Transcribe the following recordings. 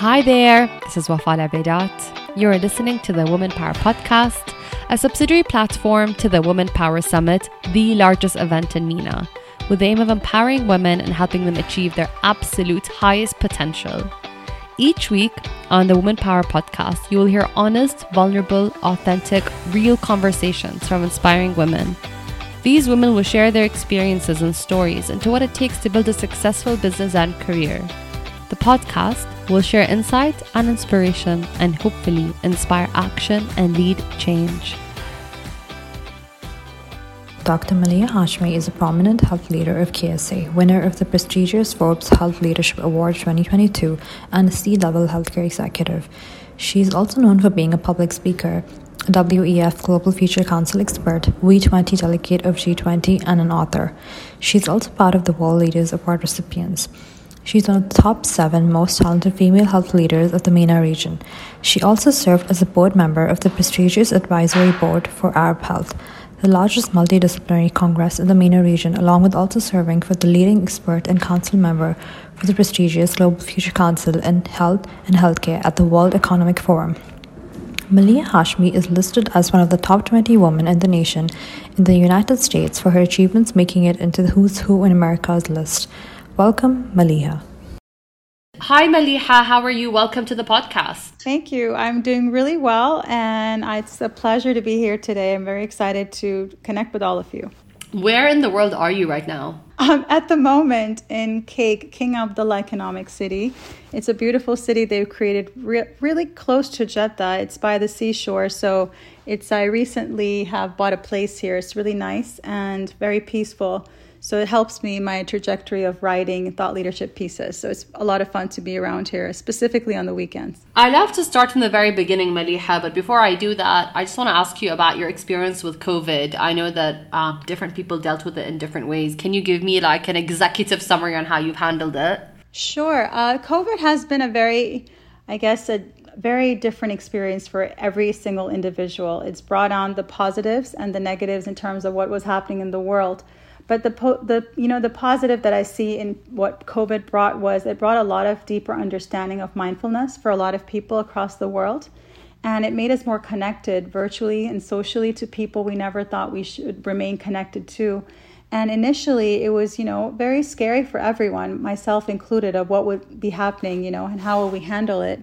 Hi there, this is Wafala Bedat. You're listening to the Woman Power Podcast, a subsidiary platform to the Woman Power Summit, the largest event in MENA, with the aim of empowering women and helping them achieve their absolute highest potential. Each week on the Woman Power Podcast, you will hear honest, vulnerable, authentic, real conversations from inspiring women. These women will share their experiences and stories into what it takes to build a successful business and career. The podcast will share insight and inspiration and hopefully inspire action and lead change. Dr. Maliha Hashmi is a prominent health leader of KSA, winner of the prestigious Forbes Health Leadership Award 2022, and a C level healthcare executive. She is also known for being a public speaker, a WEF Global Future Council expert, V20 delegate of G20, and an author. She is also part of the World Leaders Award recipients. She's one of the top seven most talented female health leaders of the MENA region. She also served as a board member of the prestigious Advisory Board for Arab Health the largest multidisciplinary congress in the MENA region, along with also serving for the leading expert and council member for the prestigious Global Future Council in Health and Healthcare at the World Economic Forum. Maliha Hashmi is listed as one of the top 20 women in the nation in the United States for her achievements, making it into the Who's Who in America's list. Welcome, Maliha. Hi, Maliha. How are you? Welcome to the podcast. Thank you. I'm doing really well, and it's a pleasure to be here today. I'm very excited to connect with all of you. Where in the world are you right now? Um, at the moment in KAEC, King Abdullah Economic City. It's a beautiful city they've created re- really close to Jeddah. It's by the seashore, so it's. I recently have bought a place here. It's really nice and very peaceful. So it helps me my trajectory of writing thought leadership pieces. So it's a lot of fun to be around here, specifically on the weekends. I love to start from the very beginning, Maliha, but before I do that, I just want to ask you about your experience with COVID. I know that uh, different people dealt with it in different ways. Can you give me like an executive summary on how you've handled it? Sure. Uh, COVID has been a very, I guess, a very different experience for every single individual. It's brought on the positives and the negatives in terms of what was happening in the world. But the po- the you know the positive that I see in what COVID brought was it brought a lot of deeper understanding of mindfulness for a lot of people across the world, and it made us more connected virtually and socially to people we never thought we should remain connected to. And initially, it was, you know, very scary for everyone, myself included, of what would be happening, you know, and how will we handle it.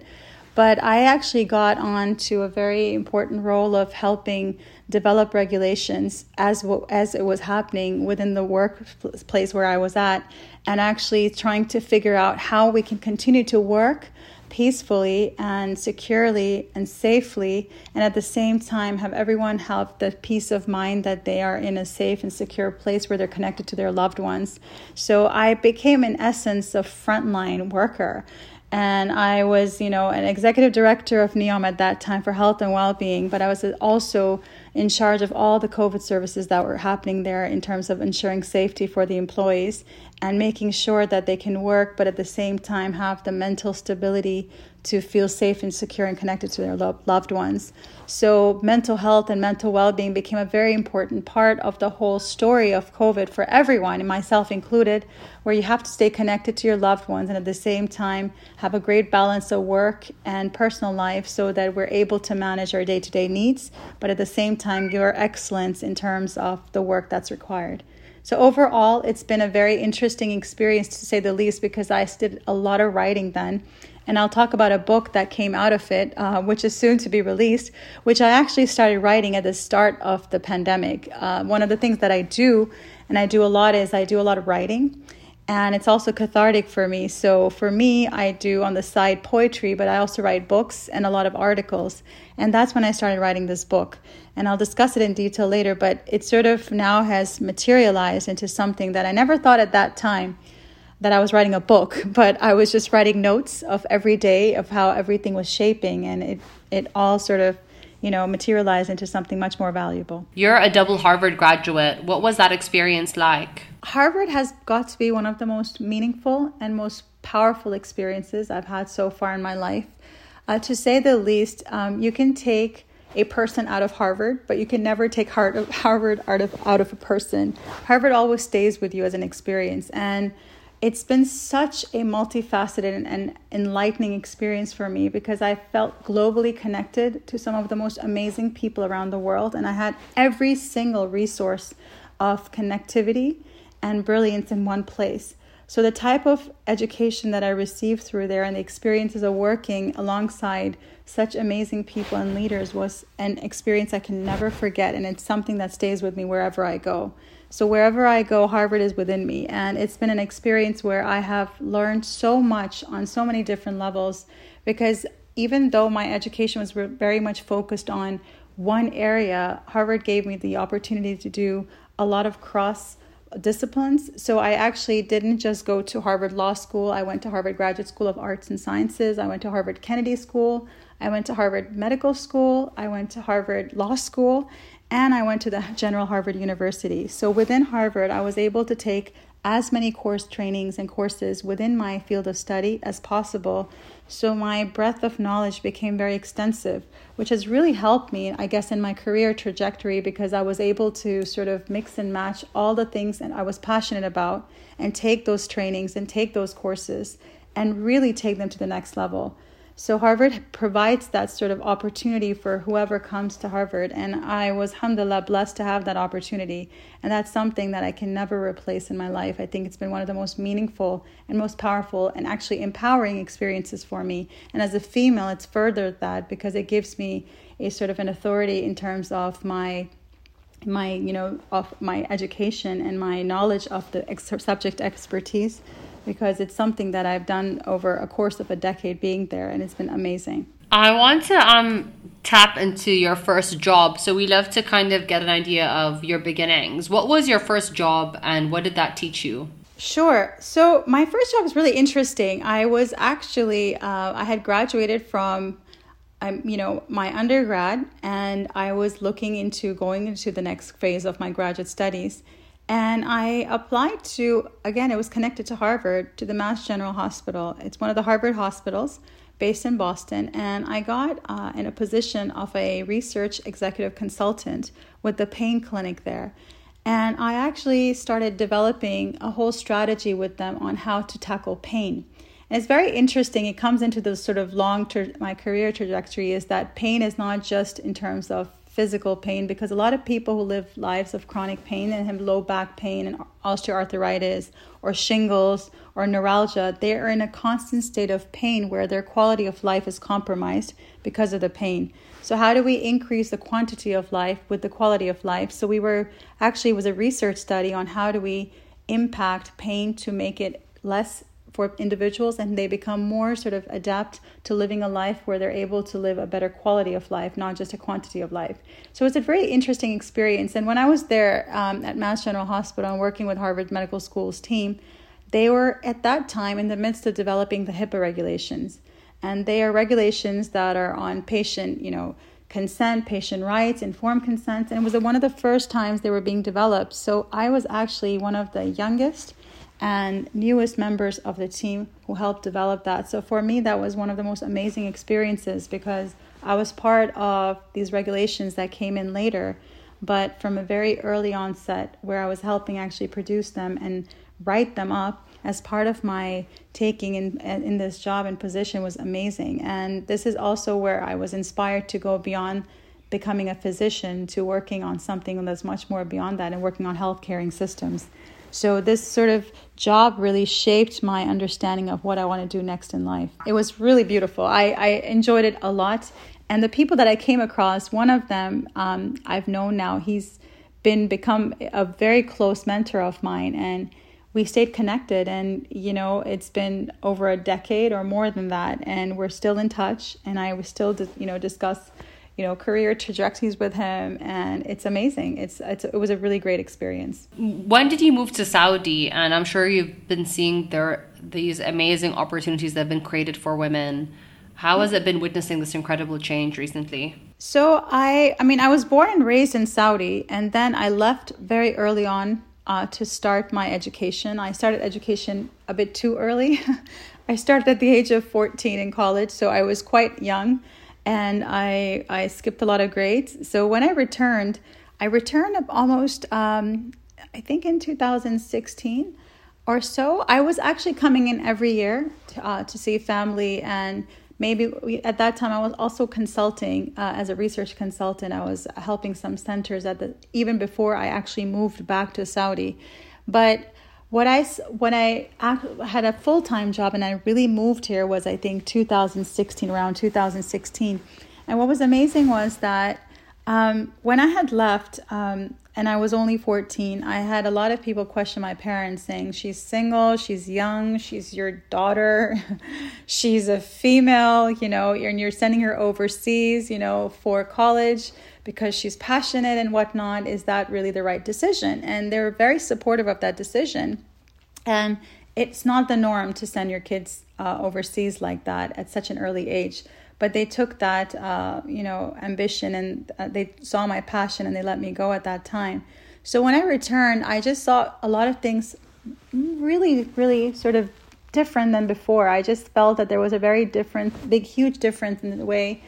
But I actually got on to a very important role of helping develop regulations as as it was happening within the workplace where I was at, and actually trying to figure out how we can continue to work peacefully and securely and safely, and at the same time have everyone have the peace of mind that they are in a safe and secure place where they're connected to their loved ones. So I became, in essence, a frontline worker and I was, you know, an executive director of NEOM at that time for health and well-being, but I was also in charge of all the COVID services that were happening there in terms of ensuring safety for the employees and making sure that they can work, but at the same time have the mental stability to feel safe and secure and connected to their lo- loved ones. So, mental health and mental well being became a very important part of the whole story of COVID for everyone, and myself included, where you have to stay connected to your loved ones and at the same time have a great balance of work and personal life so that we're able to manage our day to day needs, but at the same time, give our excellence in terms of the work that's required. So, overall, it's been a very interesting experience to say the least because I did a lot of writing then and I'll talk about a book that came out of it, uh, which is soon to be released, which I actually started writing at the start of the pandemic. Uh, one of the things that I do, and I do a lot, is I do a lot of writing. And it's also cathartic for me. So, for me, I do on the side poetry, but I also write books and a lot of articles. And that's when I started writing this book. And I'll discuss it in detail later, but it sort of now has materialized into something that I never thought at that time that I was writing a book, but I was just writing notes of every day of how everything was shaping, and it it all sort of you know materialize into something much more valuable. You're a double Harvard graduate. What was that experience like? Harvard has got to be one of the most meaningful and most powerful experiences I've had so far in my life. Uh, to say the least, um, you can take a person out of Harvard, but you can never take Harvard out of out of a person. Harvard always stays with you as an experience, and it's been such a multifaceted and enlightening experience for me because I felt globally connected to some of the most amazing people around the world, and I had every single resource of connectivity and brilliance in one place. So, the type of education that I received through there and the experiences of working alongside such amazing people and leaders was an experience I can never forget, and it's something that stays with me wherever I go. So wherever I go, Harvard is within me. And it's been an experience where I have learned so much on so many different levels because even though my education was very much focused on one area, Harvard gave me the opportunity to do a lot of cross disciplines. So I actually didn't just go to Harvard Law School. I went to Harvard Graduate School of Arts and Sciences. I went to Harvard Kennedy School. I went to Harvard Medical School. I went to Harvard Law School and I went to the General Harvard University. So within Harvard, I was able to take as many course trainings and courses within my field of study as possible. So my breadth of knowledge became very extensive, which has really helped me, I guess, in my career trajectory because I was able to sort of mix and match all the things that I was passionate about and take those trainings and take those courses and really take them to the next level. So Harvard provides that sort of opportunity for whoever comes to Harvard. And I was, alhamdulillah, blessed to have that opportunity. And that's something that I can never replace in my life. I think it's been one of the most meaningful and most powerful and actually empowering experiences for me. And as a female, it's furthered that because it gives me a sort of an authority in terms of my my you know of my education and my knowledge of the ex- subject expertise because it's something that I've done over a course of a decade being there, and it's been amazing. I want to um tap into your first job. So we love to kind of get an idea of your beginnings. What was your first job, and what did that teach you? Sure. So my first job was really interesting. I was actually uh, I had graduated from um, you know my undergrad, and I was looking into going into the next phase of my graduate studies. And I applied to, again, it was connected to Harvard, to the Mass General Hospital. It's one of the Harvard hospitals based in Boston. And I got uh, in a position of a research executive consultant with the pain clinic there. And I actually started developing a whole strategy with them on how to tackle pain. And it's very interesting. It comes into the sort of long term, my career trajectory is that pain is not just in terms of physical pain because a lot of people who live lives of chronic pain and have low back pain and osteoarthritis or shingles or neuralgia, they are in a constant state of pain where their quality of life is compromised because of the pain. So how do we increase the quantity of life with the quality of life? So we were actually was a research study on how do we impact pain to make it less for individuals and they become more sort of adapt to living a life where they're able to live a better quality of life, not just a quantity of life. So it's a very interesting experience. And when I was there um, at Mass General Hospital and working with Harvard Medical School's team, they were at that time in the midst of developing the HIPAA regulations. And they are regulations that are on patient, you know, consent, patient rights, informed consent. And it was one of the first times they were being developed. So I was actually one of the youngest and newest members of the team who helped develop that. So for me, that was one of the most amazing experiences because I was part of these regulations that came in later, but from a very early onset where I was helping actually produce them and write them up as part of my taking in in this job and position was amazing. And this is also where I was inspired to go beyond becoming a physician to working on something that's much more beyond that and working on health caring systems. So this sort of job really shaped my understanding of what I want to do next in life. It was really beautiful. I, I enjoyed it a lot. And the people that I came across, one of them um, I've known now, he's been become a very close mentor of mine and we stayed connected and you know it's been over a decade or more than that and we're still in touch and i was still you know discuss you know career trajectories with him and it's amazing. It's, it's it was a really great experience. When did you move to saudi? And i'm sure you've been seeing there these amazing opportunities that have been created for women. How has it been witnessing this incredible change recently? So i i mean i was born and raised in saudi and then i left very early on uh, to start my education. I started education a bit too early. I started at the age of 14 in college so i was quite young and I I skipped a lot of grades. So when I returned, I returned almost um, I think in 2016 or so. I was actually coming in every year to, uh, to see family and maybe we, at that time I was also consulting uh, as a research consultant. I was helping some centers at the even before I actually moved back to Saudi. But what I when I had a full time job and I really moved here was I think 2016 around 2016, and what was amazing was that um, when I had left, um, and I was only 14, I had a lot of people question my parents saying, She's single, she's young, she's your daughter, she's a female, you know, and you're sending her overseas, you know, for college because she's passionate and whatnot. Is that really the right decision? And they were very supportive of that decision. And it's not the norm to send your kids uh, overseas like that at such an early age but they took that uh, you know ambition and uh, they saw my passion and they let me go at that time so when i returned i just saw a lot of things really really sort of different than before i just felt that there was a very different big huge difference in the way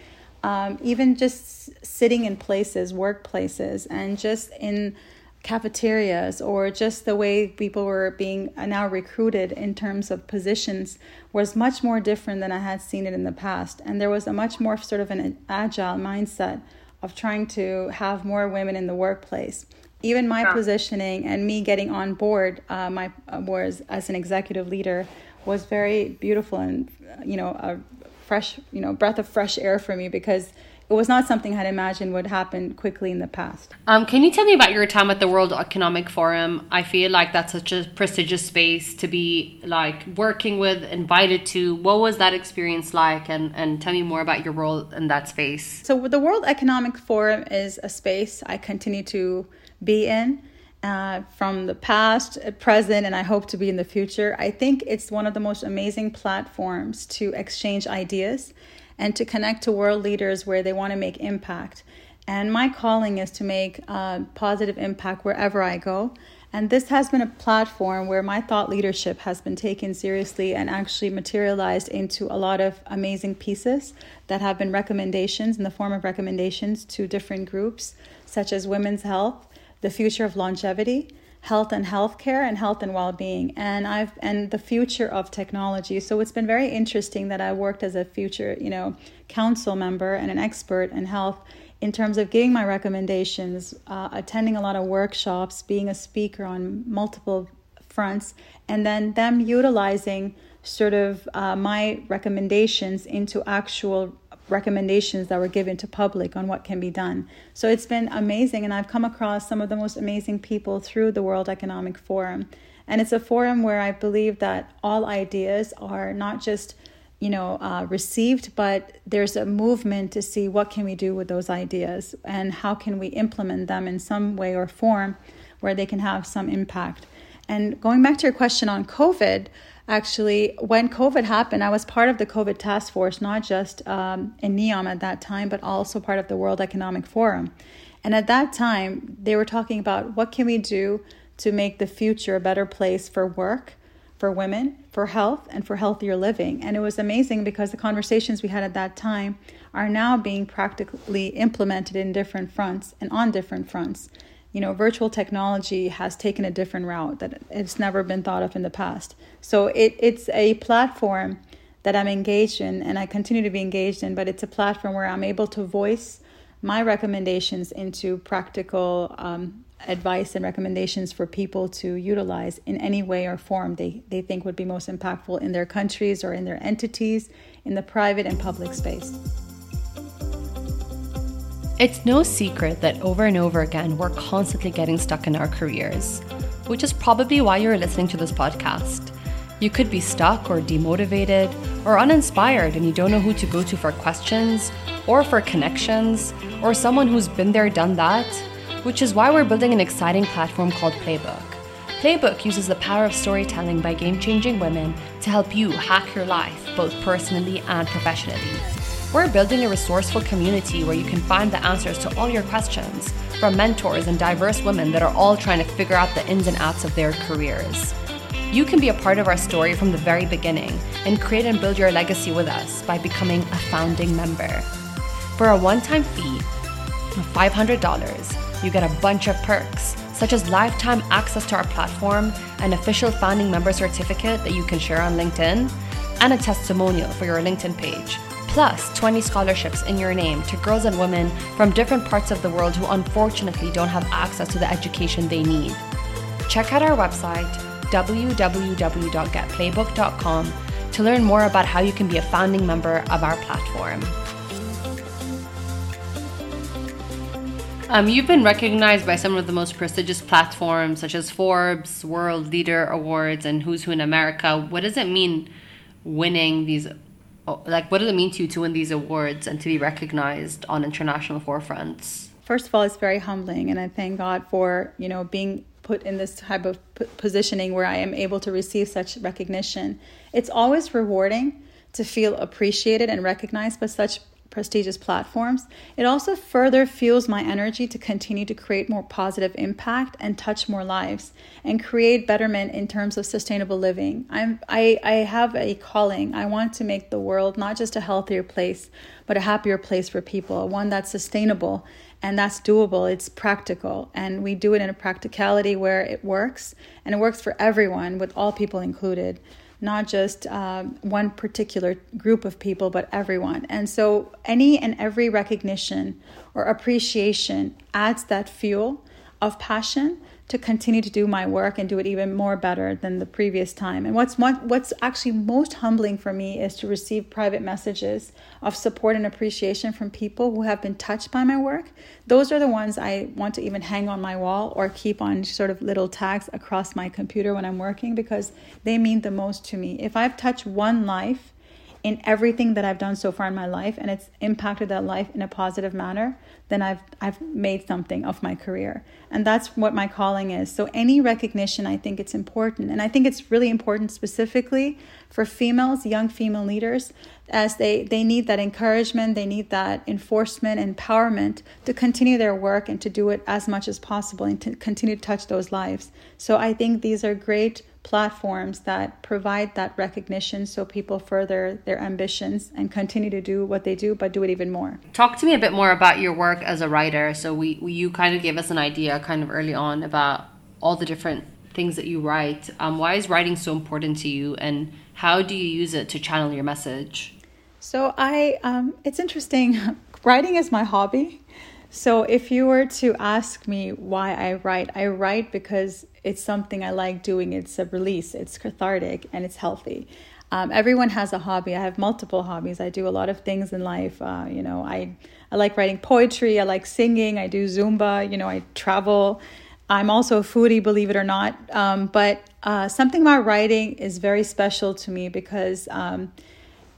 um, even just sitting in places workplaces and just in cafeterias or just the way people were being now recruited in terms of positions was much more different than I had seen it in the past. And there was a much more sort of an agile mindset of trying to have more women in the workplace. Even my yeah. positioning and me getting on board, uh, my uh, was as an executive leader, was very beautiful and you know a fresh you know breath of fresh air for me because it was not something I'd imagined would happen quickly in the past. Um, can you tell me about your time at the World Economic Forum? I feel like that's such a prestigious space to be like working with, invited to. What was that experience like? And, and tell me more about your role in that space. So, the World Economic Forum is a space I continue to be in. Uh, from the past, present, and I hope to be in the future. I think it's one of the most amazing platforms to exchange ideas and to connect to world leaders where they want to make impact. And my calling is to make a positive impact wherever I go. And this has been a platform where my thought leadership has been taken seriously and actually materialized into a lot of amazing pieces that have been recommendations in the form of recommendations to different groups, such as women's health, the future of longevity, health and healthcare and health and well-being. And I've and the future of technology. So it's been very interesting that I worked as a future you know council member and an expert in health in terms of giving my recommendations uh, attending a lot of workshops being a speaker on multiple fronts and then them utilizing sort of uh, my recommendations into actual recommendations that were given to public on what can be done. So it's been amazing, and I've come across some of the most amazing people through the World Economic Forum. And it's a forum where I believe that all ideas are not just you know uh, received but there's a movement to see what can we do with those ideas and how can we implement them in some way or form where they can have some impact and going back to your question on covid actually, when COVID happened, I was part of the COVID task force, not just um, in NEOM at that time, but also part of the World Economic Forum. And at that time, they were talking about what can we do to make the future a better place for work, for women, for health, and for healthier living. And it was amazing because the conversations we had at that time are now being practically implemented in different fronts and on different fronts you know, virtual technology has taken a different route that it's never been thought of in the past. So it, it's a platform that I'm engaged in and I continue to be engaged in, but it's a platform where I'm able to voice my recommendations into practical um, advice and recommendations for people to utilize in any way or form they, they think would be most impactful in their countries or in their entities, in the private and public space. It's no secret that over and over again, we're constantly getting stuck in our careers, which is probably why you're listening to this podcast. You could be stuck or demotivated or uninspired and you don't know who to go to for questions or for connections or someone who's been there, done that, which is why we're building an exciting platform called Playbook. Playbook uses the power of storytelling by game changing women to help you hack your life, both personally and professionally. We're building a resourceful community where you can find the answers to all your questions from mentors and diverse women that are all trying to figure out the ins and outs of their careers. You can be a part of our story from the very beginning and create and build your legacy with us by becoming a founding member. For a one time fee of $500, you get a bunch of perks such as lifetime access to our platform, an official founding member certificate that you can share on LinkedIn, and a testimonial for your LinkedIn page. Plus, 20 scholarships in your name to girls and women from different parts of the world who unfortunately don't have access to the education they need. Check out our website, www.getplaybook.com, to learn more about how you can be a founding member of our platform. Um, you've been recognized by some of the most prestigious platforms, such as Forbes, World Leader Awards, and Who's Who in America. What does it mean winning these? Like, what does it mean to you to win these awards and to be recognized on international forefronts? First of all, it's very humbling, and I thank God for you know being put in this type of positioning where I am able to receive such recognition. It's always rewarding to feel appreciated and recognized by such prestigious platforms, it also further fuels my energy to continue to create more positive impact and touch more lives and create betterment in terms of sustainable living. I'm I, I have a calling. I want to make the world not just a healthier place, but a happier place for people, one that's sustainable and that's doable. It's practical, and we do it in a practicality where it works and it works for everyone, with all people included not just um, one particular group of people, but everyone. And so, any and every recognition or appreciation adds that fuel of passion to continue to do my work and do it even more better than the previous time. And what's what's actually most humbling for me is to receive private messages of support and appreciation from people who have been touched by my work. Those are the ones I want to even hang on my wall or keep on sort of little tags across my computer when I'm working because they mean the most to me. If I've touched one life in everything that I've done so far in my life and it's impacted that life in a positive manner, then I've I've made something of my career. And that's what my calling is. So any recognition I think it's important. And I think it's really important specifically for females, young female leaders, as they, they need that encouragement, they need that enforcement, empowerment to continue their work and to do it as much as possible and to continue to touch those lives. So I think these are great platforms that provide that recognition so people further their ambitions and continue to do what they do but do it even more. Talk to me a bit more about your work as a writer. So we, we you kind of gave us an idea kind of early on about all the different things that you write. Um, why is writing so important to you and how do you use it to channel your message? So i um, it's interesting. Writing is my hobby so if you were to ask me why I write, I write because it's something I like doing. It's a release, it's cathartic, and it's healthy. Um, everyone has a hobby. I have multiple hobbies. I do a lot of things in life. Uh, you know, I I like writing poetry. I like singing. I do Zumba. You know, I travel. I'm also a foodie, believe it or not. Um, but uh, something about writing is very special to me because um,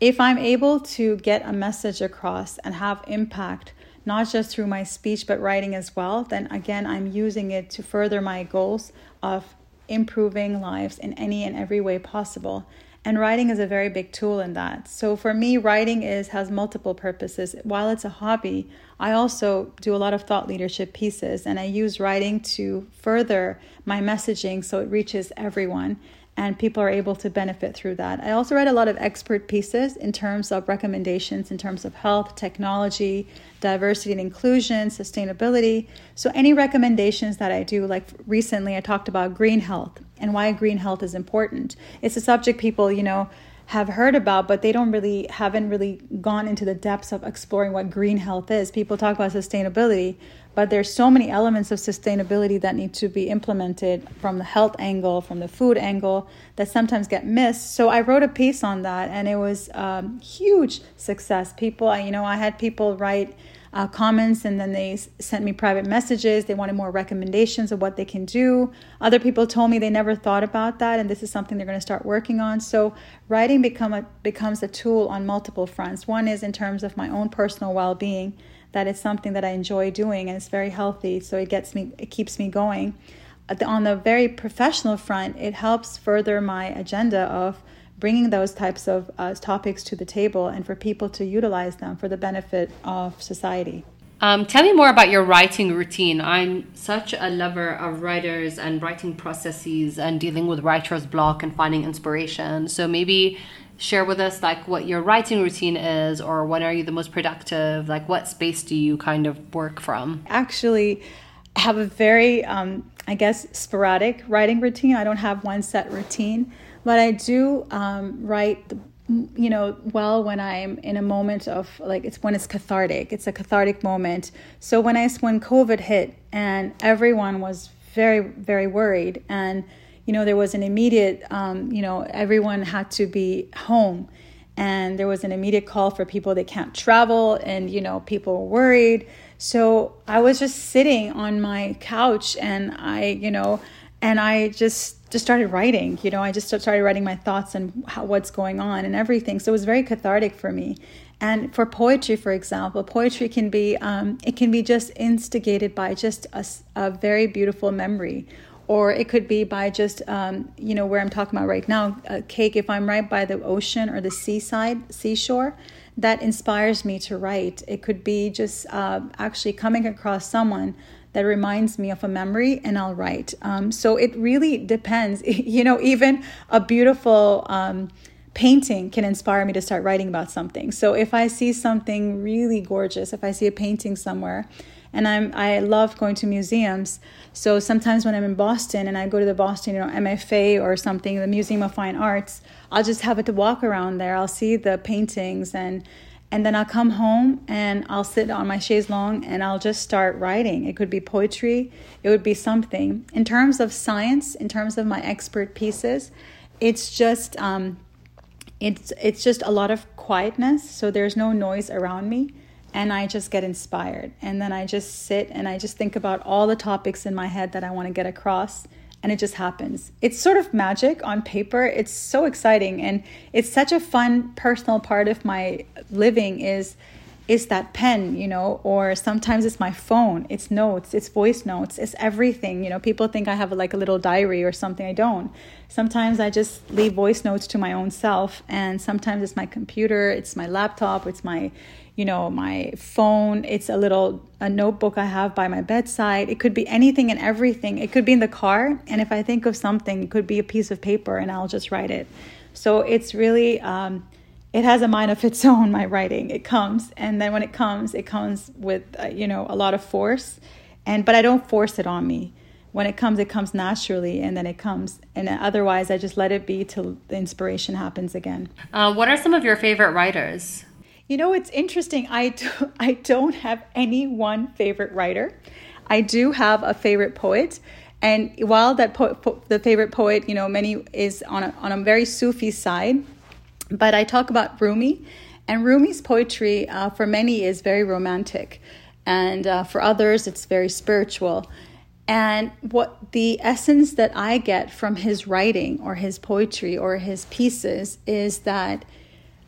if I'm able to get a message across and have impact not just through my speech but writing as well, then again, I'm using it to further my goals of improving lives in any and every way possible. And writing is a very big tool in that. So for me, writing is has multiple purposes. While it's a hobby, I also do a lot of thought leadership pieces and I use writing to further my messaging so it reaches everyone and people are able to benefit through that. I also read a lot of expert pieces in terms of recommendations in terms of health, technology, diversity and inclusion, sustainability. So, any recommendations that I do, like recently I talked about green health and why green health is important. It's a subject people, you know, have heard about, but they don't really haven't really gone into the depths of exploring what green health is. People talk about sustainability, but there's so many elements of sustainability that need to be implemented from the health angle from the food angle that sometimes get missed. So i wrote a piece on that and it was um, huge success. People you know i had people write uh, comments and then they sent me private messages. They wanted more recommendations of what they can do. Other people told me they never thought about that and this is something they're going to start working on. So writing become a, becomes a tool on multiple fronts. One is in terms of my own personal well-being that it's something that I enjoy doing and it's very healthy. So it gets me, it keeps me going. On the very professional front, it helps further my agenda of bringing those types of uh, topics to the table and for people to utilize them for the benefit of society. Um, tell me more about your writing routine. I'm such a lover of writers and writing processes and dealing with writer's block and finding inspiration. So maybe share with us like what your writing routine is or when are you the most productive like what space do you kind of work from actually have a very um, I guess, sporadic writing routine. I don't have one set routine, but I do um, write, the, you know, well when I'm in a moment of like it's when it's cathartic. It's a cathartic moment. So when I when COVID hit and everyone was very very worried and you know there was an immediate um, you know everyone had to be home. And there was an immediate call for people that can't travel and you know people were worried. So i was just sitting on my couch and i you know and i just just started writing you know i just started writing my thoughts and how, what's going on and everything. So it was very cathartic for me. And for poetry for example poetry can be um, it can be just instigated by just a, a very beautiful memory or it could be by just um, you know where i'm talking about right now a KAEC if i'm right by the ocean or the seaside seashore that inspires me to write. It could be just uh, actually coming across someone that reminds me of a memory and i'll write. Um, so it really depends. You know even a beautiful um, painting can inspire me to start writing about something. So if i see something really gorgeous if i see a painting somewhere and I'm I love going to museums. So sometimes when I'm in Boston and I go to the Boston, you know, MFA or something, the Museum of Fine Arts, I'll just have it to walk around there. I'll see the paintings and and then I'll come home and I'll sit on my chaise longue and I'll just start writing. It could be poetry, it would be something. In terms of science, in terms of my expert pieces, it's just um, it's it's just a lot of quietness. So there's no noise around me and I just get inspired. And then I just sit and I just think about all the topics in my head that I want to get across and it just happens. It's sort of magic on paper. It's so exciting and it's such a fun personal part of my living is is that pen, you know, or sometimes it's my phone, it's notes, it's voice notes, it's everything. You know, people think I have like a little diary or something. I don't. Sometimes I just leave voice notes to my own self, and sometimes it's my computer, it's my laptop, it's my you know my phone it's a little a notebook i have by my bedside it could be anything and everything it could be in the car and if i think of something it could be a piece of paper and i'll just write it so it's really um, it has a mind of its own my writing it comes and then when it comes it comes with uh, you know a lot of force and but i don't force it on me when it comes it comes naturally and then it comes and otherwise i just let it be till the inspiration happens again uh, what are some of your favorite writers you know, it's interesting. I, do, I don't have any one favorite writer. I do have a favorite poet. And while that po- po- the favorite poet, you know, many is on a, on a very Sufi side, but I talk about Rumi. And Rumi's poetry, uh, for many, is very romantic. And uh, for others, it's very spiritual. And what the essence that I get from his writing or his poetry or his pieces is that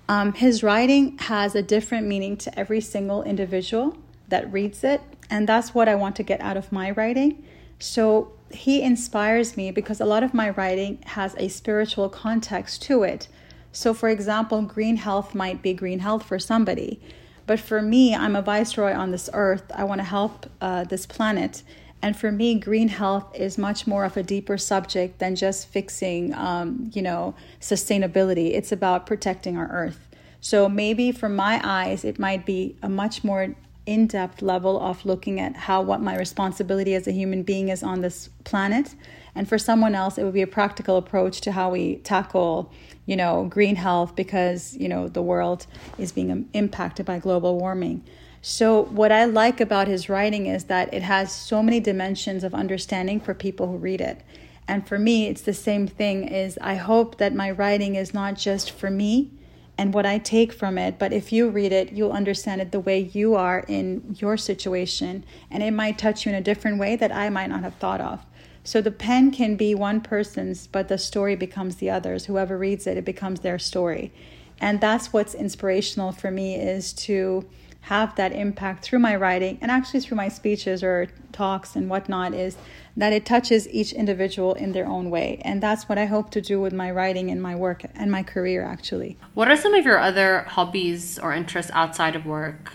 um, his writing has a different meaning to every single individual that reads it, and that's what I want to get out of my writing. So he inspires me because a lot of my writing has a spiritual context to it. So, for example, green health might be green health for somebody, but for me, I'm a viceroy on this earth. I want to help uh, this planet. And for me, green health is much more of a deeper subject than just fixing, um, you know, sustainability. It's about protecting our earth. So maybe from my eyes, it might be a much more in depth level of looking at how what my responsibility as a human being is on this planet. And for someone else, it would be a practical approach to how we tackle, you know, green health because, you know, the world is being impacted by global warming. So, what I like about his writing is that it has so many dimensions of understanding for people who read it. And for me, it's the same thing is I hope that my writing is not just for me and what I take from it, but if you read it, you'll understand it the way you are in your situation and it might touch you in a different way that I might not have thought of. So the pen can be one person's, but the story becomes the other's. Whoever reads it, it becomes their story. And that's what's inspirational for me is to have that impact through my writing and actually through my speeches or talks and whatnot is that it touches each individual in their own way. And that's what I hope to do with my writing and my work and my career, actually. What are some of your other hobbies or interests outside of work?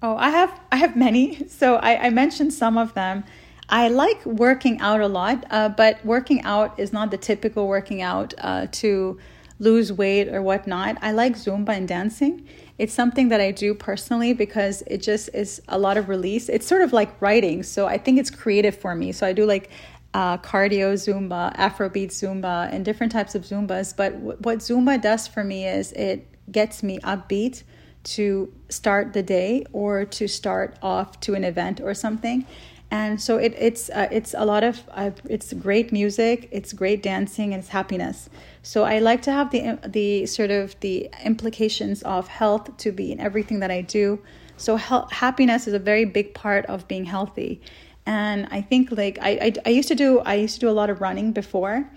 Oh, I have I have many. So I, I mentioned some of them. I like working out a lot, uh, but working out is not the typical working out uh, to lose weight or whatnot. I like Zumba and dancing. It's something that I do personally because it just is a lot of release. It's sort of like writing. So I think it's creative for me. So I do like uh, cardio Zumba, Afrobeat Zumba, and different types of Zumbas. But w- what Zumba does for me is it gets me upbeat to start the day or to start off to an event or something. And so it, it's uh, it's a lot of uh, it's great music, it's great dancing, and it's happiness. So I like to have the the sort of the implications of health to be in everything that I do. So he- happiness is a very big part of being healthy and i think like I, I i used to do i used to do a lot of running before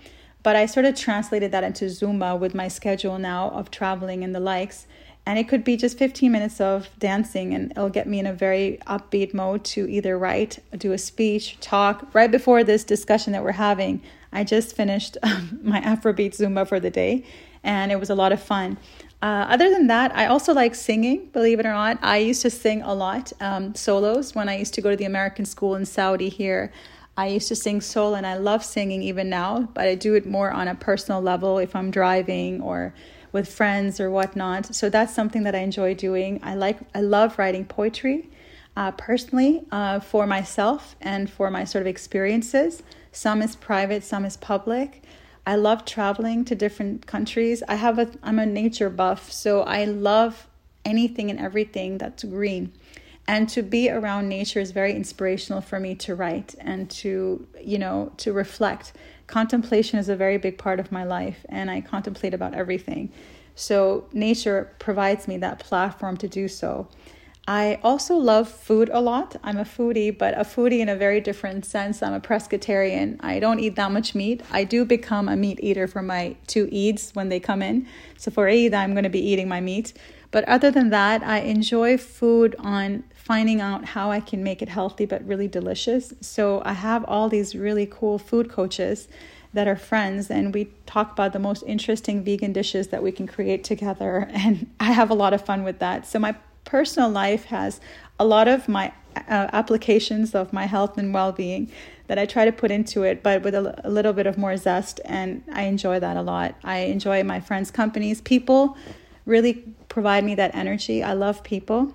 but i sort of translated that into zumba with my schedule now of traveling and the likes and it could be just 15 minutes of dancing and it'll get me in a very upbeat mode to either write do a speech talk right before this discussion that we're having i just finished um, my afrobeat zumba for the day and it was a lot of fun uh, other than that, I also like singing, believe it or not. I used to sing a lot, um, solos, when I used to go to the American school in Saudi here. I used to sing solo and I love singing even now, but I do it more on a personal level if I'm driving or with friends or whatnot. So that's something that I enjoy doing. I like, I love writing poetry uh, personally uh, for myself and for my sort of experiences. Some is private, some is public. I love traveling to different countries. I have a I'm a nature buff, so I love anything and everything that's green. And to be around nature is very inspirational for me to write and to, you know, to reflect. Contemplation is a very big part of my life and I contemplate about everything. So nature provides me that platform to do so. I also love food a lot. I'm a foodie, but a foodie in a very different sense. I'm a pescatarian. I don't eat that much meat. I do become a meat eater for my two Eids when they come in. So for Eid, I'm going to be eating my meat. But other than that, I enjoy food on finding out how I can make it healthy but really delicious. So I have all these really cool food coaches that are friends and we talk about the most interesting vegan dishes that we can create together and I have a lot of fun with that. So my personal life has a lot of my uh, applications of my health and well-being that I try to put into it, but with a, a, little bit of more zest, and I enjoy that a lot. I enjoy my friends' companies. People really provide me that energy. I love people,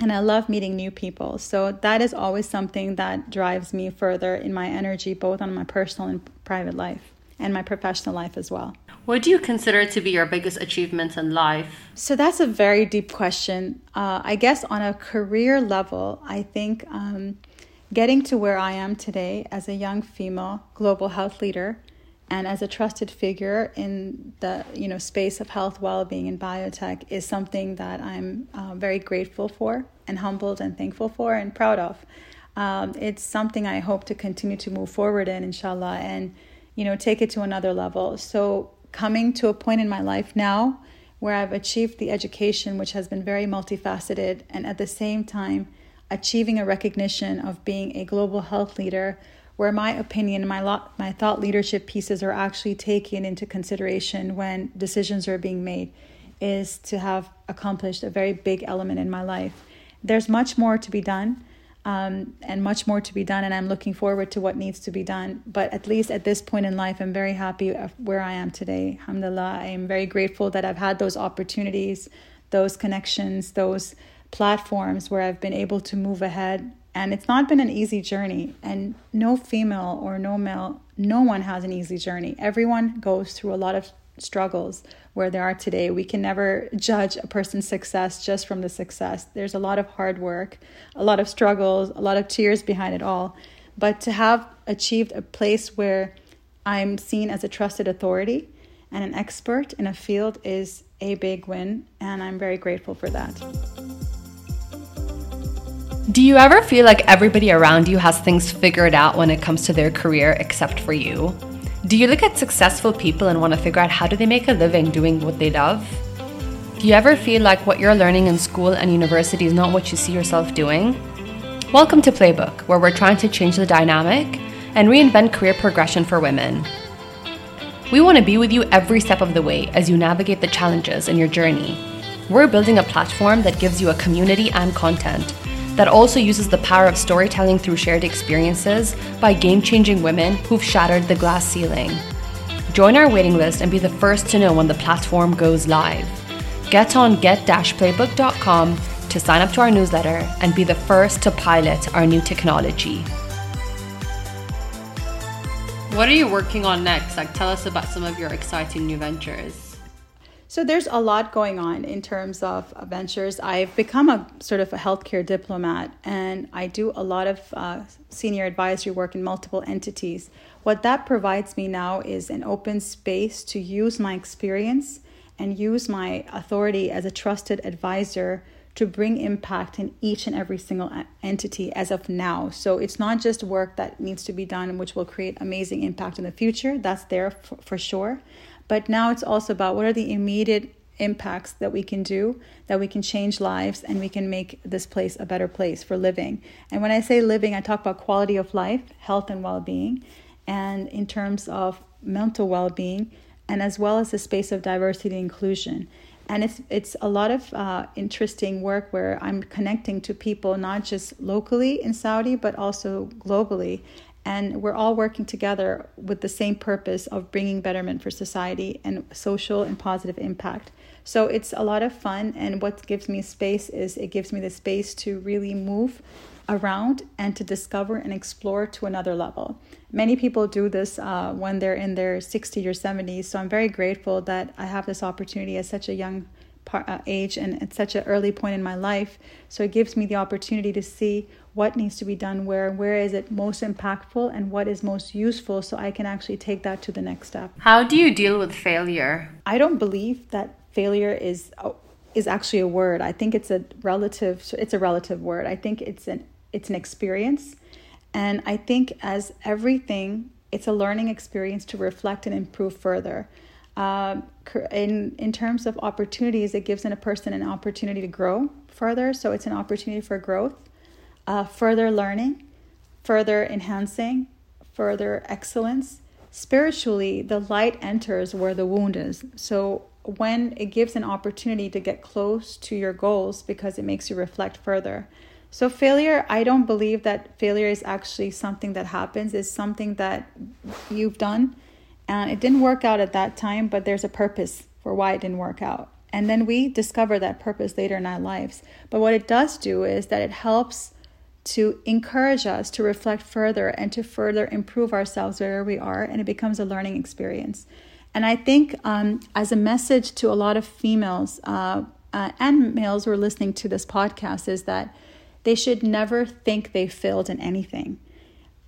and I love meeting new people. So that is always something that drives me further in my energy, both on my personal and private life, and my professional life as well. What do you consider to be your biggest achievements in life? So that's a very deep question. Uh, I guess on a career level, I think um, getting to where I am today as a young female global health leader and as a trusted figure in the you know space of health, well-being, and biotech is something that I'm uh, very grateful for and humbled and thankful for and proud of. Um, it's something I hope to continue to move forward in, inshallah, and you know take it to another level. So coming to a point in my life now where I've achieved the education, which has been very multifaceted, and at the same time, achieving a recognition of being a global health leader, where my opinion, my lot, my thought leadership pieces are actually taken into consideration when decisions are being made, is to have accomplished a very big element in my life. There's much more to be done um, and much more to be done. And I'm looking forward to what needs to be done. But at least at this point in life, I'm very happy where I am today. Alhamdulillah. I am very grateful that I've had those opportunities, those connections, those platforms where I've been able to move ahead. And it's not been an easy journey. And no female or no male, no one has an easy journey. Everyone goes through a lot of struggles where they are today. We can never judge a person's success just from the success. There's a lot of hard work, a lot of struggles, a lot of tears behind it all. But to have achieved a place where I'm seen as a trusted authority and an expert in a field is a big win, and I'm very grateful for that. Do you ever feel like everybody around you has things figured out when it comes to their career except for you? Do you look at successful people and want to figure out how do they make a living doing what they love? Do you ever feel like what you're learning in school and university is not what you see yourself doing? Welcome to Playbook, where we're trying to change the dynamic and reinvent career progression for women. We want to be with you every step of the way as you navigate the challenges in your journey. We're building a platform that gives you a community and content that also uses the power of storytelling through shared experiences by game changing women who've shattered the glass ceiling. Join our waiting list and be the first to know when the platform goes live. Get on get playbook.com to sign up to our newsletter and be the first to pilot our new technology. what are you working on next? Like, tell us about some of your exciting new ventures. So there's a lot going on in terms of ventures. I've become a sort of a healthcare diplomat, and I do a lot of uh, senior advisory work in multiple entities. What that provides me now is an open space to use my experience and use my authority as a trusted advisor to bring impact in each and every single entity as of now. So it's not just work that needs to be done, which will create amazing impact in the future. That's there for, for sure. But now it's also about what are the immediate impacts that we can do, that we can change lives, and we can make this place a better place for living. And when I say living, I talk about quality of life, health, and well being, and in terms of mental well being, and as well as the space of diversity and inclusion. And it's it's a lot of uh, interesting work where I'm connecting to people not just locally in Saudi but also globally, and we're all working together with the same purpose of bringing betterment for society and social and positive impact. So it's a lot of fun and what gives me space is it gives me the space to really move around and to discover and explore to another level. Many people do this uh, when they're in their 60s or 70s so i'm very grateful that i have this opportunity at such a young part, uh, age and at such an early point in my life so it gives me the opportunity to see what needs to be done where, where is it most impactful, and what is most useful so I can actually take that to the next step. How do you deal with failure? I don't believe that failure is uh, is actually a word. I think it's a relative it's a relative word. I think it's an it's an experience. And I think as everything, it's a learning experience to reflect and improve further. Uh, in in terms of opportunities, it gives in a person an opportunity to grow further. So it's an opportunity for growth uh, further learning, further enhancing, further excellence. Spiritually, the light enters where the wound is. So, when it gives an opportunity to get close to your goals because it makes you reflect further. So, failure, I don't believe that failure is actually something that happens, it's something that you've done and it didn't work out at that time, but there's a purpose for why it didn't work out. And then we discover that purpose later in our lives. But what it does do is that it helps to encourage us to reflect further and to further improve ourselves where we are, and it becomes a learning experience. And I think, um, as a message to a lot of females uh, uh, and males who are listening to this podcast, is that they should never think they failed in anything.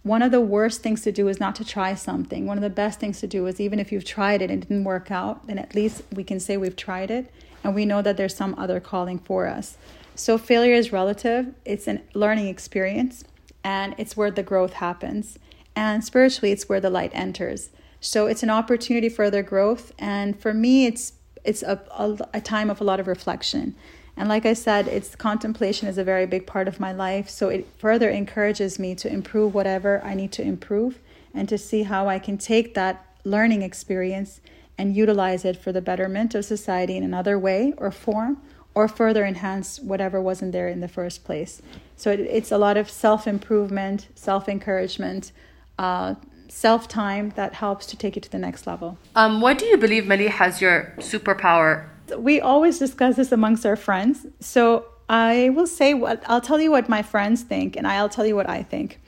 One of the worst things to do is not to try something. One of the best things to do is even if you've tried it and it didn't work out, then at least we can say we've tried it and we know that there's some other calling for us. So failure is relative, it's a learning experience, and it's where the growth happens. And spiritually, it's where the light enters. So it's an opportunity for their growth. And for me, it's it's a, a, a time of a lot of reflection. And like I said, it's contemplation is a very big part of my life. So it further encourages me to improve whatever I need to improve and to see how I can take that learning experience and utilize it for the betterment of society in another way or form or further enhance whatever wasn't there in the first place. So it, it's a lot of self improvement, self encouragement, uh, self time that helps to take it to the next level. Um, what do you believe, Mali, has your superpower? We always discuss this amongst our friends. So I will say what I'll tell you what my friends think, and I'll tell you what I think.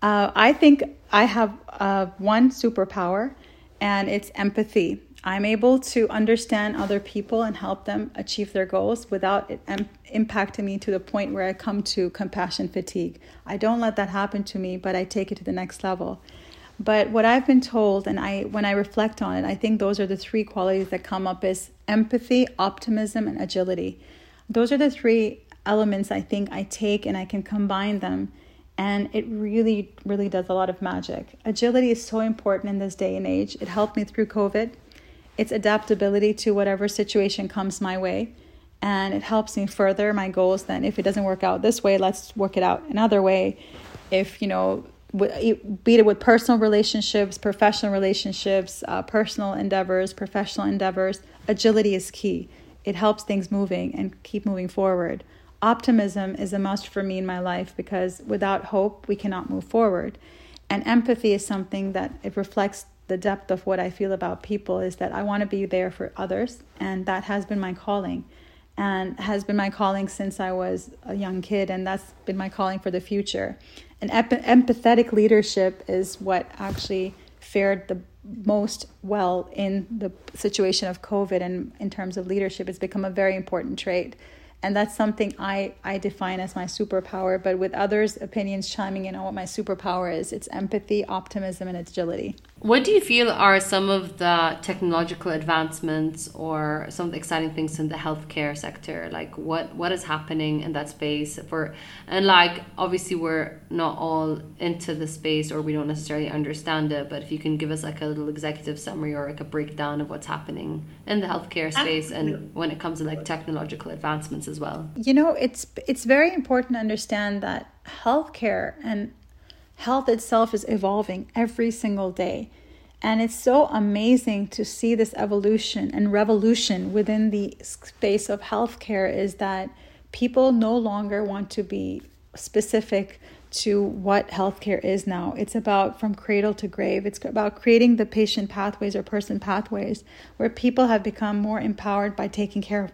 Uh, I think I have uh, one superpower, and it's empathy. I'm able to understand other people and help them achieve their goals without it um, impacting me to the point where I come to compassion fatigue. I don't let that happen to me, but I take it to the next level. But what I've been told, and I when I reflect on it, I think those are the three qualities that come up is empathy, optimism, and agility. Those are the three elements I think I take and I can combine them and it really really does a lot of magic. Agility is so important in this day and age. It helped me through covid. It's adaptability to whatever situation comes my way and it helps me further my goals then if it doesn't work out this way let's work it out another way. If you know be it with personal relationships professional relationships uh, personal endeavors professional endeavors agility is key. It helps things moving and keep moving forward. Optimism is a must for me in my life because without hope we cannot move forward. And empathy is something that it reflects the depth of what I feel about people is that I want to be there for others, and that has been my calling, and has been my calling since I was a young kid, and that's been my calling for the future. And empathetic leadership is what actually fared the most well in the situation of COVID and in terms of leadership. It's become a very important trait and that's something I, I define as my superpower but with others opinions chiming in on what my superpower is it's empathy optimism and agility what do you feel are some of the technological advancements or some of the exciting things in the healthcare sector? Like what what is happening in that space for and like obviously we're not all into the space or we don't necessarily understand it but if you can give us like a little executive summary or like a breakdown of what's happening in the healthcare space and when it comes to like technological advancements as well. You know it's it's very important to understand that healthcare and health itself is evolving every single day. And it's so amazing to see this evolution and revolution within the space of healthcare is that people no longer want to be specific to what healthcare is now. It's about from cradle to grave. It's about creating the patient pathways or person pathways where people have become more empowered by taking care of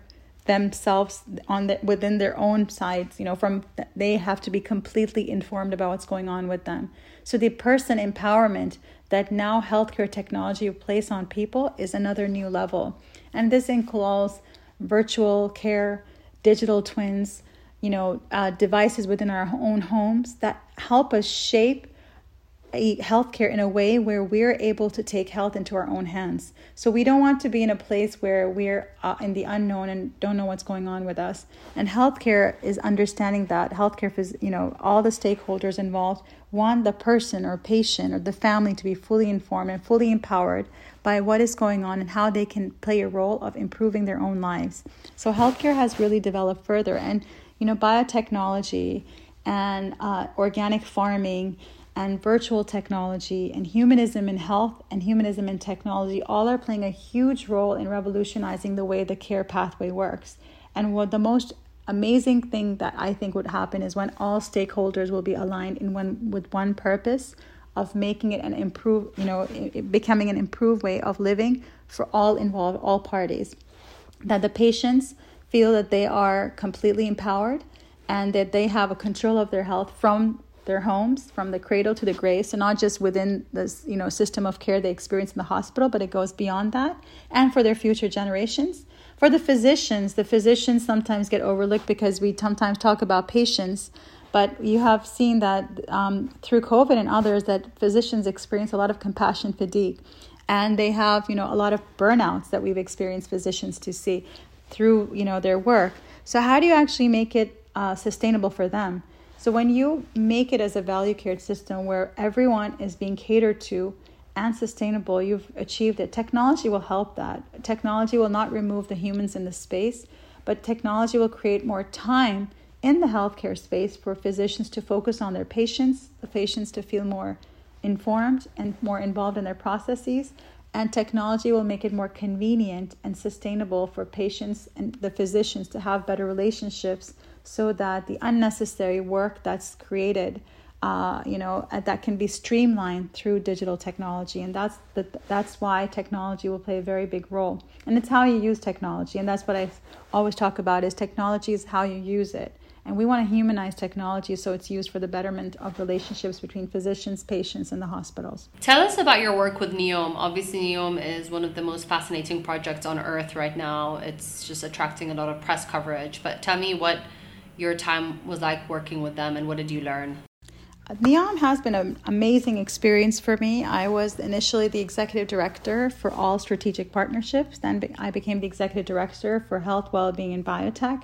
themselves on the, within their own sides you know from they have to be completely informed about what's going on with them. So the person empowerment that now healthcare technology place on people is another new level. And this includes virtual care digital twins you know uh, devices within our own homes that help us shape healthcare in a way where we're able to take health into our own hands. So we don't want to be in a place where we're uh, in the unknown and don't know what's going on with us. And healthcare is understanding that healthcare is, you know, all the stakeholders involved want the person or patient or the family to be fully informed and fully empowered by what is going on and how they can play a role of improving their own lives. So healthcare has really developed further and, you know, biotechnology and uh, organic farming and virtual technology and humanism in health and humanism in technology all are playing a huge role in revolutionizing the way the care pathway works. And what the most amazing thing that I think would happen is when all stakeholders will be aligned in one with one purpose of making it an improve, you know, becoming an improved way of living for all involved, all parties. That the patients feel that they are completely empowered and that they have a control of their health from their homes from the cradle to the grave. So not just within this you know system of care they experience in the hospital but it goes beyond that. And for their future generations. For the physicians the physicians sometimes get overlooked because we sometimes talk about patients but you have seen that um, through covid and others that physicians experience a lot of compassion fatigue. And they have you know a lot of burnouts that we've experienced physicians to see through you know their work. So how do you actually make it uh, sustainable for them so when you make it as a value cared system where everyone is being catered to and sustainable, you've achieved it. Technology will help that. Technology will not remove the humans in the space, but technology will create more time in the healthcare space for physicians to focus on their patients, the patients to feel more informed and more involved in their processes. And technology will make it more convenient and sustainable for patients and the physicians to have better relationships so that the unnecessary work that's created uh, you know uh, that can be streamlined through digital technology and that's the, that's why technology will play a very big role and it's how you use technology and that's what i always talk about is technology is how you use it and we want to humanize technology so it's used for the betterment of relationships between physicians, patients, and the hospitals. Tell us about your work with Neom. Obviously, Neom is one of the most fascinating projects on earth right now. It's just attracting a lot of press coverage. But tell me what your time was like working with them and what did you learn? Uh, Neom has been an amazing experience for me. I was initially the executive director for all strategic partnerships. Then I became the executive director for health, well-being, and biotech.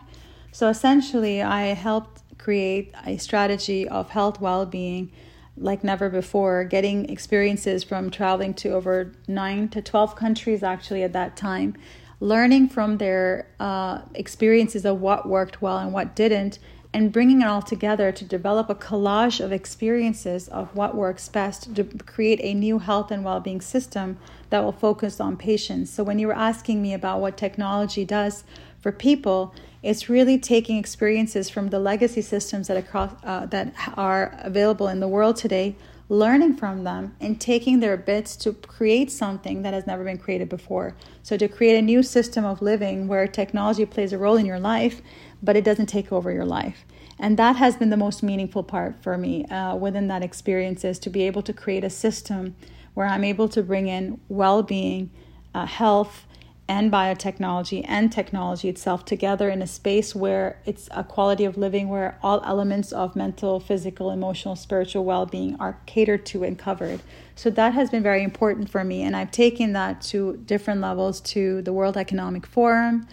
So essentially, I helped create a strategy of health, well-being like never before, getting experiences from traveling to over nine to 12 countries actually at that time learning from their uh, experiences of what worked well and what didn't, and bringing it all together to develop a collage of experiences of what works best to create a new health and well being system that will focus on patients. So, when you were asking me about what technology does for people, it's really taking experiences from the legacy systems that across uh, that are available in the world today learning from them and taking their bits to create something that has never been created before. So, to create a new system of living where technology plays a role in your life, but it doesn't take over your life. And that has been the most meaningful part for me uh, within that experience is to be able to create a system where I'm able to bring in well being, uh, health, and biotechnology and technology itself together in a space where it's a quality of living where all elements of mental, physical, emotional, spiritual well being are catered to and covered. So that has been very important for me. And I've taken that to different levels to the World Economic Forum,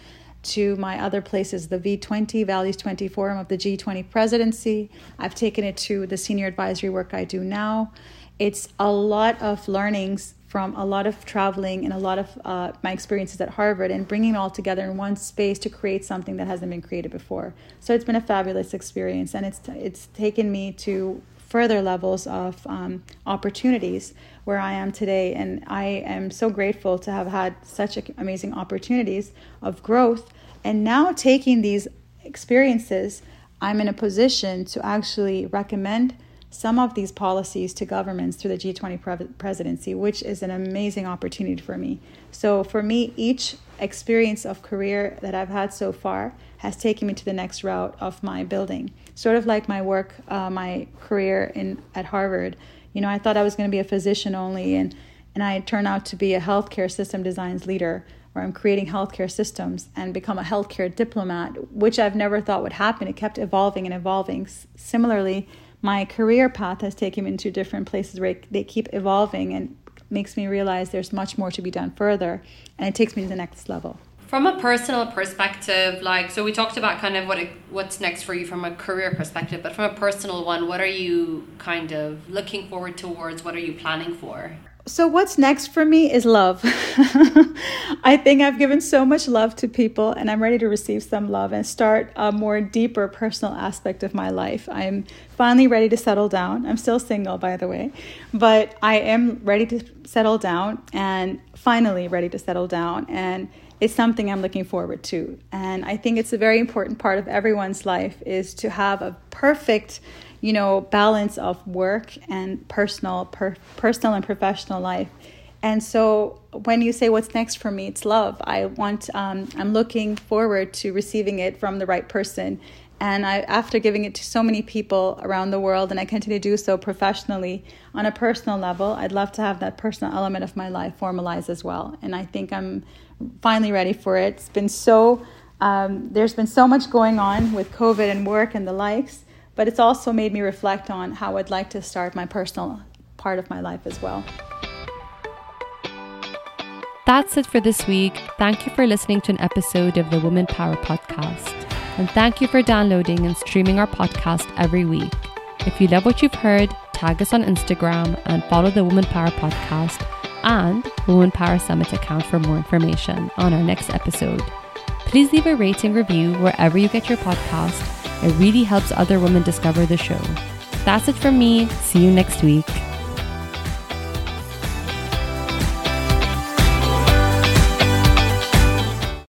to my other places, the V20, Values 20 Forum of the G20 presidency. I've taken it to the senior advisory work I do now. It's a lot of learnings from a lot of traveling and a lot of uh, my experiences at Harvard and bringing it all together in one space to create something that hasn't been created before. So it's been a fabulous experience, and it's t- it's taken me to further levels of um, opportunities where I am today, and I am so grateful to have had such amazing opportunities of growth. And now taking these experiences, I'm in a position to actually recommend some of these policies to governments through the G20 pre- presidency, which is an amazing opportunity for me. So, for me, each experience of career that I've had so far has taken me to the next route of my building. Sort of like my work, uh, my career in at Harvard. You know, I thought I was going to be a physician only, and and I turned out to be a healthcare system designs leader where I'm creating healthcare systems and become a healthcare diplomat, which I've never thought would happen. It kept evolving and evolving. Similarly, my career path has taken me into different places where they keep evolving and makes me realize there's much more to be done further and it takes me to the next level. From a personal perspective like so we talked about kind of what it, what's next for you from a career perspective but from a personal one what are you kind of looking forward towards? What are you planning for so what's next for me is love. I think I've given so much love to people and I'm ready to receive some love and start a more deeper personal aspect of my life. I'm finally ready to settle down. I'm still single by the way, but I am ready to settle down and finally ready to settle down and it's something I'm looking forward to. And I think it's a very important part of everyone's life is to have a perfect you know balance of work and personal per, personal and professional life. And so when you say what's next for me? It's love. I want um, i'm looking forward to receiving it from the right person. And I, after giving it to so many people around the world and i continue to do so professionally on a personal level i'd love to have that personal element of my life formalized as well. And i think i'm finally ready for it. It's been so um, there's been so much going on with covid and work and the likes but it's also made me reflect on how I'd like to start my personal part of my life as well. That's it for this week. Thank you for listening to an episode of the Woman Power Podcast. And thank you for downloading and streaming our podcast every week. If you love what you've heard, tag us on Instagram and follow the Woman Power Podcast and Woman Power Summit account for more information on our next episode. Please leave a rating review wherever you get your podcast it really helps other women discover the show. That's it from me. See you next week.